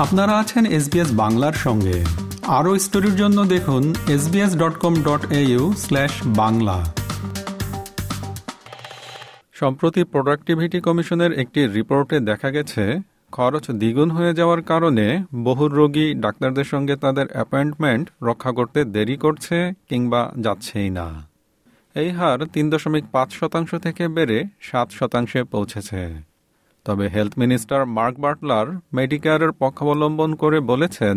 আপনারা আছেন এসবিএস বাংলার সঙ্গে। আরও স্টোরির জন্য দেখুন SBS dot com dot Bangla. সম্প্রতি প্রোডাক্টিভিটি কমিশনের একটি রিপোর্টে দেখা গেছে, খরচ দ্বিগুণ হয়ে যাওয়ার কারণে বহু রোগী ডাক্তারদের সঙ্গে তাদের অ্যাপয়েন্টমেন্ট রক্ষা করতে দেরি করছে কিংবা যাচ্ছেই না। এই হার তিন দশমিক পাঁচ শতাংশ থেকে বেড়ে সাত শতাংশে পৌঁছেছে। তবে হেলথ মিনিস্টার মার্ক বাটলার মেডিকেয়ারের পক্ষাবলম্বন করে বলেছেন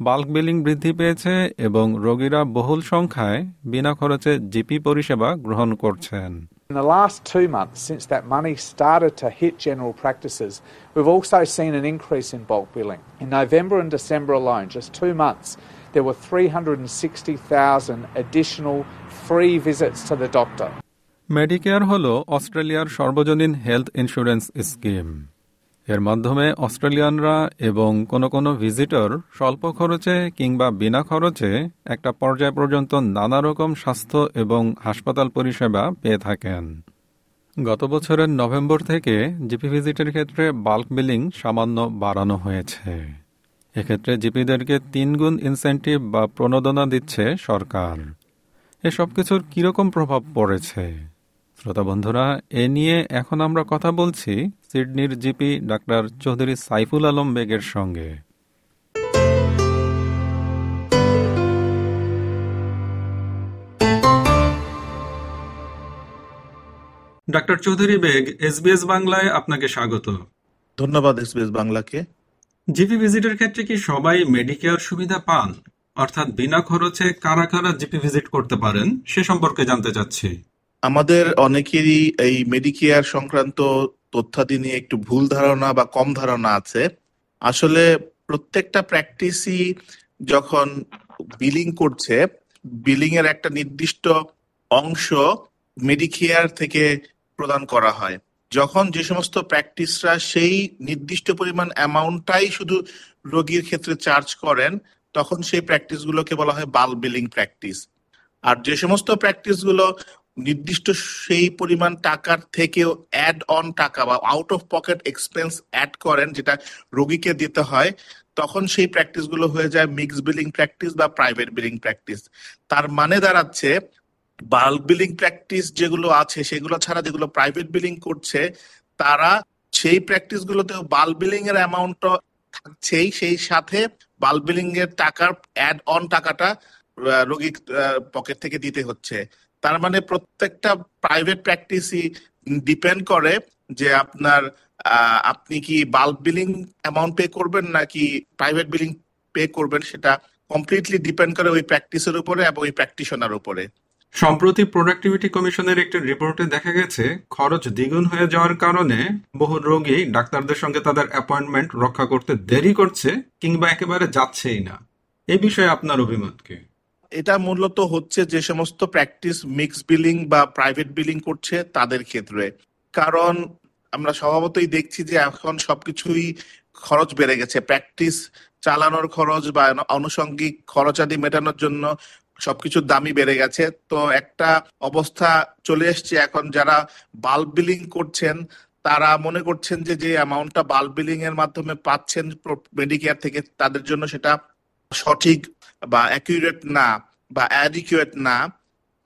বাল্ক বিলিং বৃদ্ধি পেয়েছে এবং রোগীরা বহুল সংখ্যায় বিনা খরচে জিপি পরিষেবা গ্রহণ করছেন In the last two months, since that money started to hit general practices, we've also seen an increase in bulk billing. In November and December alone, just two months, there were 360,000 additional free visits to the doctor. Medicare হল অস্ট্রেলিয়ার সর্বজনীন health insurance scheme এর মাধ্যমে অস্ট্রেলিয়ানরা এবং কোনো কোনো visitor স্বল্প খরচে কিংবা বিনা খরচে একটা পর্যায় পর্যন্ত নানা রকম স্বাস্থ্য এবং হাসপাতাল পরিষেবা পেয়ে থাকেন। গত বছরের নভেম্বর থেকে জিপি ভিজিটের ক্ষেত্রে বাল্ক বিলিং সামান্য বাড়ানো হয়েছে। এক্ষেত্রে জিপিদেরকে তিনগুণ ইনসেন্টিভ বা প্রণোদনা দিচ্ছে সরকার। এসব কিছুর কীরকম প্রভাব পড়েছে? শ্রোতা বন্ধুরা এ নিয়ে এখন আমরা কথা বলছি সিডনির জিপি ডাক্তার চৌধুরী সাইফুল আলম বেগের সঙ্গে। ডাক্তার চৌধুরী বেগ এসবিএস বাংলায় আপনাকে স্বাগত। ধন্যবাদ এসবিএস বাংলাকে। জিপি ভিজিটের ক্ষেত্রে কি সবাই মেডিকেয়ার সুবিধা পান? অর্থাৎ বিনা খরচে কারা কারা জিপি ভিজিট করতে পারেন সে সম্পর্কে জানতে চাচ্ছি। আমাদের অনেকেরই এই মেডিকেয়ার সংক্রান্ত তথ্যাদি নিয়ে একটু ভুল ধারণা বা কম ধারণা আছে। আসলে প্রত্যেকটা প্র্যাকটিসই যখন বিলিং করছে বিলিং এর একটা নির্দিষ্ট অংশ মেডিকেয়ার থেকে প্রদান করা হয়। যখন যে সমস্ত প্র্যাকটিসরা সেই নির্দিষ্ট পরিমাণ অ্যামাউন্টটাই শুধু রোগীর ক্ষেত্রে চার্জ করেন, তখন সেই প্র্যাকটিসগুলোকে বলা হয় বাল বিলিং প্র্যাকটিস আর যে সমস্ত প্র্যাকটিসগুলো নির্দিষ্ট সেই পরিমাণ টাকার থেকেও অ্যাড অন টাকা বা out of pocket expense add করেন, যেটা রোগীকে দিতে হয়, তখন সেই প্র্যাকটিসগুলো হয়ে যায় মিক্স বিলিং প্র্যাকটিস বা প্রাইভেট বিলিং প্র্যাকটিস তার মানে দাঁড়াচ্ছে বাল্ক বিলিং প্র্যাকটিস যেগুলো আছে, সেগুলো ছাড়া যেগুলো প্রাইভেট বিলিং করছে, তারা সেই প্র্যাকটিস গুলোতেও বাল্ক বিলিং এর অ্যামাউন্টটা থাকছেই, সেই সাথে বাল্ক বিলিং এর টাকার অ্যাড অন টাকাটা রোগীর পকেট থেকে দিতে হচ্ছে। তার মানে প্রত্যেকটা প্রাইভেট প্র্যাকটিসই ডিপেন্ড করে যে আপনার আপনি কি বাল্ক বিলিং অ্যামাউন্ট পে করবেন নাকি প্রাইভেট বিলিং পে করবেন সেটা কমপ্লিটলি ডিপেন্ড করে ওই প্র্যাকটিসের উপরে এবং ওই প্র্যাকটিশনার উপরে। সম্প্রতি প্রোডাক্টিভিটি কমিশনের একটি রিপোর্টে দেখা গেছে, খরচ দ্বিগুণ হয়ে যাওয়ার কারণে বহু রোগী ডাক্তারদের সঙ্গে তাদের অ্যাপয়েন্টমেন্ট রক্ষা করতে দেরি করছে কিংবা একেবারে যাচ্ছেই না। এই বিষয়ে আপনার অভিমত কি এটা মূলত হচ্ছে যে সমস্ত প্র্যাকটিস মিক্স বিলিং বা প্রাইভেট বিলিং করছে তাদের ক্ষেত্রে। কারণ আমরা স্বভাবতই দেখছি যে এখন সবকিছুই খরচ বেড়ে গেছে। প্র্যাকটিস চালানোর খরচ বা আনুষঙ্গিক খরচ আদি মেটানোর জন্য সবকিছুর দামই বেড়ে গেছে। তো একটা অবস্থা চলে এসছে এখন যারা বাল্ব বিলিং করছেন, তারা মনে করছেন যে যে অ্যামাউন্টটা বাল্ব বিলিং এর মাধ্যমে পাচ্ছেন মেডিকেয়ার থেকে, তাদের জন্য সেটা সঠিক বা অ্যাকিউরেট না বা অ্যাডিকুয়েট না,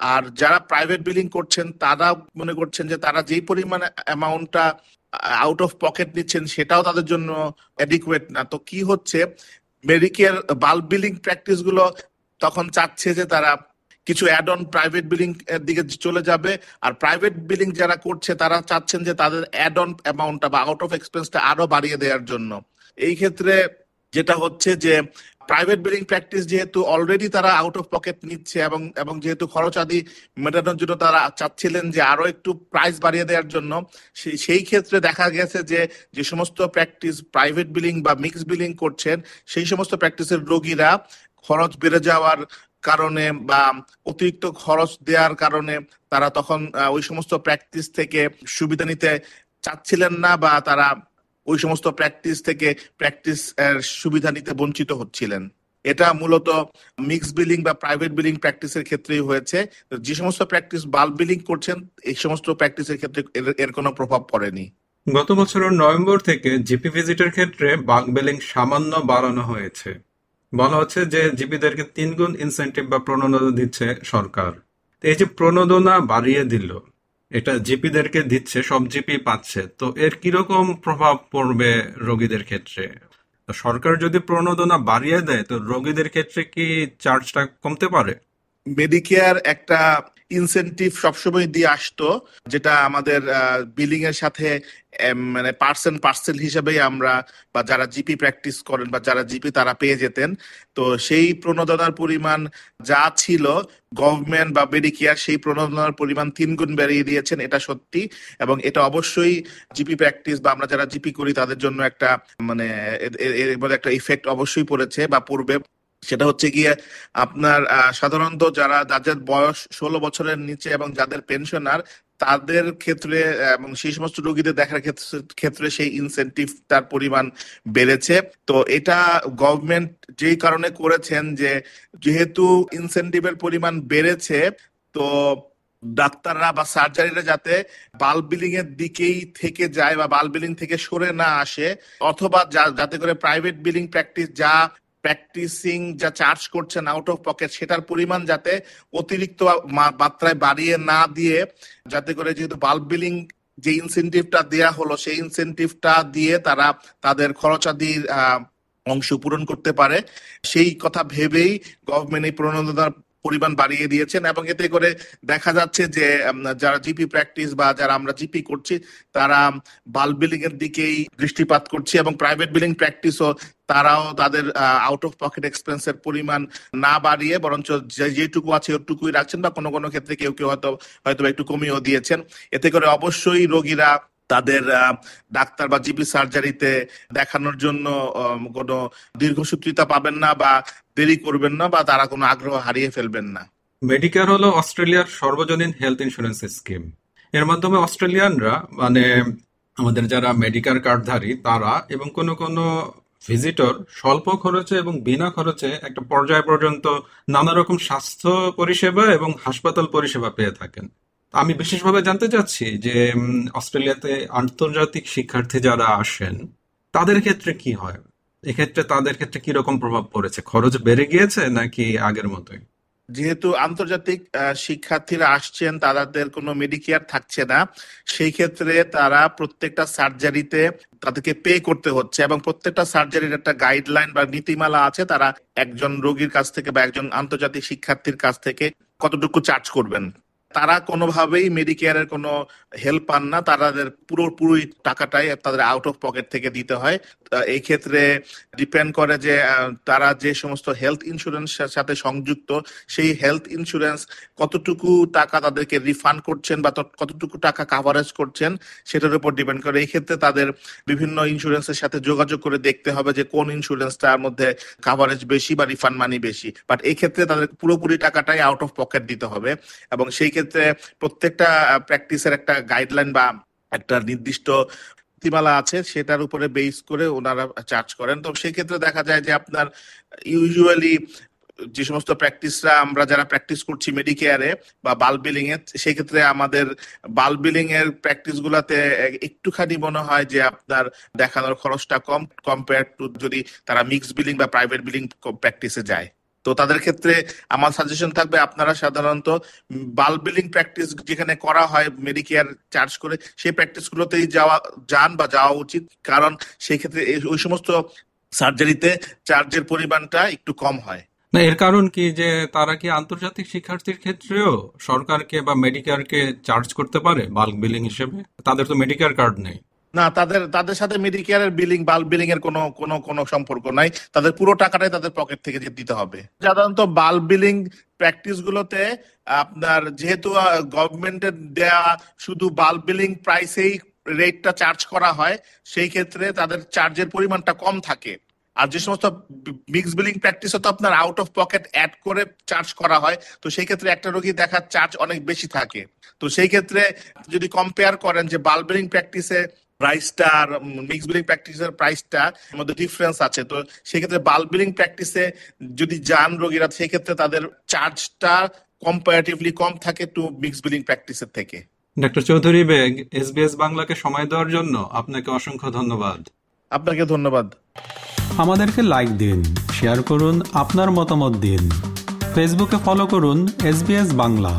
আর যারা প্রাইভেট বিলিং করছেন, তারা মনে করছেন যে তারা যেই পরিমাণে অ্যামাউন্টটা আউট অফ পকেট নিচ্ছেন, সেটাও তাদের জন্য অ্যাডিকুয়েট না। তো কি হচ্ছে? মেডিকেয়ার বাল্ব বিলিং প্র্যাকটিসগুলো তখন চাচ্ছে যে তারা কিছু অ্যাড অন প্রাইভেট বিলিং এর দিকে চলে যাবে, আর প্রাইভেট বিলিং যারা করছে, তারা চাচ্ছেন যে তাদের অ্যাড অন অ্যামাউন্টটা বা আউট অফ এক্সপেন্সটা আরও বাড়িয়ে দেওয়ার জন্য। এই ক্ষেত্রে যেটা হচ্ছে যে প্রাইভেট বিলিং প্র্যাকটিস যেহেতু অলরেডি তারা আউট অফ পকেট নিচ্ছে এবং এবং যেহেতু খরচ আদি মেটানোর জন্য তারা চাচ্ছিলেন যে আরও একটু প্রাইস বাড়িয়ে দেওয়ার জন্য সেই ক্ষেত্রে দেখা গেছে যে যে সমস্ত প্র্যাকটিস প্রাইভেট বিলিং বা মিক্স বিলিং করছেন, সেই সমস্ত প্র্যাকটিসের রোগীরা খরচ বেড়ে যাওয়ার কারণে বা অতিরিক্ত খরচ দেওয়ার কারণে তারা তখন ওই সমস্ত প্র্যাকটিস থেকে সুবিধা নিতে চাচ্ছিলেন না বা তারা ওই সমস্ত প্র্যাকটিস থেকে প্র্যাকটিস এর সুবিধা নিতে বঞ্চিত হচ্ছিলেন। এটা মূলত মিক্স বিলিং বা প্রাইভেট বিলিং প্র্যাকটিসের ক্ষেত্রেই হয়েছে। যে সমস্ত প্র্যাকটিস বাল্ব বিলিং করছেন, এই সমস্ত প্র্যাকটিসের ক্ষেত্রে এর কোনো প্রভাব পড়েনি। গত বছরের নভেম্বর থেকে জিপি ভিজিটের ক্ষেত্রে বাল্ক বিলিং সামান্য বাড়ানো হয়েছে। বলা হচ্ছে যে জিপিদেরকে তিনগুণ ইনসেন্টিভ বা প্রণোদনা দিচ্ছে সরকার। এই যে প্রণোদনা বাড়িয়ে দিল এটা জিপিদেরকে দিচ্ছে, সব জিপি পাচ্ছে। তো এর কীরকম প্রভাব পড়বে রোগীদের ক্ষেত্রে? সরকার যদি প্রণোদনা বাড়িয়ে দেয়, তো রোগীদের ক্ষেত্রে কি চার্জটা কমতে পারে? মেডিকেয়ার একটা ইনসেনটিভ সবসময় দিয়ে আসতো, যেটা আমাদের বিলিং এর সাথে মানে পার্সেন্ট পার্সেল হিসেবেই আমরা, বা যারা জিপি প্র্যাকটিস করেন বা যারা জিপি তারা পেয়ে যেতেন। তো সেই প্রণোদনার পরিমাণ যা ছিল গভর্নমেন্ট বা মেডিকেয়ার সেই প্রণোদনার পরিমাণ তিন গুণ বাড়িয়ে দিয়েছেন, এটা সত্যি। এবং এটা অবশ্যই জিপি প্র্যাকটিস বা আমরা যারা জিপি করি তাদের জন্য একটা মানে এর মধ্যে একটা ইফেক্ট অবশ্যই পড়েছে বা পূর্বে সেটা হচ্ছে গিয়ে আপনার সাধারণত যারা, যাদের বয়স ষোলো বছরের নিচে এবং যাদের পেনশনার তাদের ক্ষেত্রে এবং সেই সমস্ত রোগীদের দেখার ক্ষেত্রে সেই ইনসেন্টিভটার পরিমাণ বেড়েছে। তো এটা গভর্নমেন্ট যেই কারণে করেছেন যে, যেহেতু ইনসেন্টিভের পরিমাণ বেড়েছে, তো ডাক্তাররা বা সার্জারিরা যাতে বাল্ব বিলিং এর দিকেই থেকে যায় বা বাল্ব বিলিং থেকে সরে না আসে, অথবা যাতে করে প্রাইভেট বিলিং প্র্যাকটিস যা প্র্যাকটিসিং যা চার্জ করছেন আউট অফ পকেট সেটার পরিমাণ যাতে অতিরিক্ত মাত্রায় বাড়িয়ে না দিয়ে যাতে করে যেহেতু বাল্ব বিলিং যে ইনসেন্টিভটা দেয়া হলো সেই ইনসেন্টিভটা দিয়ে তারা তাদের খরচাদির অংশ পূরণ করতে পারে। সেই কথা ভেবেই গভর্নমেন্ট এই প্রণোদনার পরিমাণ বাড়িয়ে দিয়েছেন এবং এতে করে দেখা যাচ্ছে যে যারা জিপি প্র্যাকটিস বা যারা আমরা জিপি করছি, তারা বাল্ব বিলিং এর দিকেই দৃষ্টিপাত করছে এবং প্রাইভেট বিলিং প্র্যাকটিসও তারাও তাদের আউট অফ পকেট এক্সপেন্সের পরিমাণ না বাড়িয়ে বরঞ্চ যেটুকু আছে ওটুকুই রাখছেন বা কোনো কোনো ক্ষেত্রে কেউ কেউ হয়তো হয়তো একটু কমিয়েও দিয়েছেন। এতে করে অবশ্যই রোগীরা তাদের ডাক্তার বা জিপি সার্জারিতে দেখানোর জন্য কোনো দীর্ঘসূত্রিতা পাবেন না বা দেরি করবেন না বা তারা কোনো আগ্রহ হারিয়ে ফেলবেন না। মেডিকেয়ার হলো অস্ট্রেলিয়ার সর্বজনীন হেলথ ইন্স্যুরেন্স স্কিম এর মাধ্যমে অস্ট্রেলিয়ানরা মানে আমাদের যারা মেডিকেল কার্ডধারী, তারা এবং কোনো কোনো ভিজিটর স্বল্প খরচে এবং বিনা খরচে একটা পর্যায় পর্যন্ত নানা রকম স্বাস্থ্য পরিষেবা এবং হাসপাতাল পরিষেবা পেয়ে থাকেন। আমি বিশেষভাবে জানতে চাচ্ছি যে অস্ট্রেলিয়াতে আন্তর্জাতিক শিক্ষার্থী যারা আসেন, তাদের ক্ষেত্রে কি হয়? এক্ষেত্রে তাদের ক্ষেত্রে কি রকম প্রভাব পড়েছে? খরচ বেড়ে গিয়েছে নাকি আগের মতোই? যেহেতু আন্তর্জাতিক শিক্ষার্থীরা আসছেন, তাদের কোনো মেডিকেয়ার থাকছে না, সেই ক্ষেত্রে তারা প্রত্যেকটা সার্জারিতে তাদেরকে পে করতে হচ্ছে এবং প্রত্যেকটা সার্জারির একটা গাইডলাইন বা নীতিমালা আছে, তারা একজন রোগীর কাছ থেকে বা একজন আন্তর্জাতিক শিক্ষার্থীর কাছ থেকে কতটুকু চার্জ করবেন। তারা কোনোভাবেই মেডিকেয়ারের কোনো হেল্প পান না। তাদের পুরো পুরোপুরি টাকাটাই তাদের আউট অফ পকেট থেকে দিতে হয়। এই ক্ষেত্রে ডিপেন্ড করে যে তারা যে সমস্ত হেলথ ইন্স্যুরেন্সের সাথে সংযুক্ত, সেই হেলথ ইন্স্যুরেন্স কতটুকু টাকা তাদেরকে রিফান্ড করছেন বা কতটুকু টাকা কাভারেজ করছেন, সেটার উপর ডিপেন্ড করে। এই ক্ষেত্রে তাদের বিভিন্ন ইন্স্যুরেন্সের সাথে যোগাযোগ করে দেখতে হবে যে, কোন ইন্স্যুরেন্সটার মধ্যে কাভারেজ বেশি বা রিফান্ড মানি বেশি। বাট এই ক্ষেত্রে তাদের পুরোপুরি টাকাটাই আউট অফ পকেট দিতে হবে। এবং সেই ক্ষেত্রে প্রত্যেকটা প্র্যাকটিসের একটা গাইডলাইন বা একটা নির্দিষ্ট নীতিমালা আছে, সেটার উপরে বেস করে ওনারা চার্জ করেন। তো সেই ক্ষেত্রে দেখা যায় যে আপনার ইউজুয়ালি যে সমস্ত প্র্যাকটিসরা আমরা যারা প্র্যাকটিস করছি মেডিকেয়ারে বা বাল বিলিং এ সেই ক্ষেত্রে আমাদের বাল বিলিং এর প্র্যাকটিস গুলাতে একটুখানি মনে হয় যে আপনার দেখানোর খরচটা কম কম্পেয়ার টু যদি তারা মিক্স বিলিং বা প্রাইভেট বিলিং প্র্যাকটিসে যায়। তো তাদের ক্ষেত্রে আমার সাজেশন থাকবে আপনারা সাধারণত বাল বিলিং প্র্যাকটিস যেখানে করা হয় মেডিকেয়ার চার্জ করে, সেই প্র্যাকটিস গুলোতেই যাওয়া, যান বা যাওয়া উচিত। কারণ সেই ক্ষেত্রে ওই সমস্ত সার্জারিতে চার্জের পরিমাণটা একটু কম হয়। না, এর কারণ কি যে তারা কি আন্তর্জাতিক শিক্ষার্থীর ক্ষেত্রেও সরকারকে বা মেডিকেয়ারকে চার্জ করতে পারে বাল্ক বিলিং হিসেবে? তাদের তো মেডিকেয়ার কার্ড নেই। না, তাদের তাদের সাথে মেডিকেয়ারের বিলিং বাল্ব বিলিং এর কোনো কোনো কোনো সম্পর্ক নাই। তাদের পুরো টাকাটাই তাদের পকেট থেকে দিতে হবে। সাধারণত বাল্ব বিলিং প্র্যাকটিস গুলোতে আপনার যেহেতু গভর্নমেন্টের দেয়া শুধু বাল্ব বিলিং প্রাইসেই রেটটা চার্জ করা হয়, সেই ক্ষেত্রে তাদের চার্জের পরিমাণটা কম থাকে। আর যে সমস্ত মিক্স বিলিং প্র্যাকটিস তো আপনার আউট অফ পকেট অ্যাড করে চার্জ করা হয়, তো সেই ক্ষেত্রে একটা রোগী দেখার চার্জ অনেক বেশি থাকে। তো সেই ক্ষেত্রে যদি কম্পেয়ার করেন যে বাল্ব বিলিং প্র্যাকটিসে প্রাইসটা আর মিক্স বিলিং প্র্যাকটিসের প্রাইসটা মধ্যে ডিফারেন্স আছে। তো সেক্ষেত্রে বাল্ব বিলিং প্র্যাকটিসে যদি যান রোগীরা সেক্ষেত্রে তাদের চার্জটা কম্পারেটিভলি কম থাকে টু মিক্স বিলিং প্র্যাকটিসের থেকে। ডক্টর চৌধুরী বেগ এসবিএস বাংলাকে সময় দেওয়ার জন্য আপনাকে অসংখ্য ধন্যবাদ। আপনাকে ধন্যবাদ। আমাদেরকে লাইক দিন শেয়ার করুন আপনার মতামত দিন। ফেসবুকে ফলো করুন এস বাংলা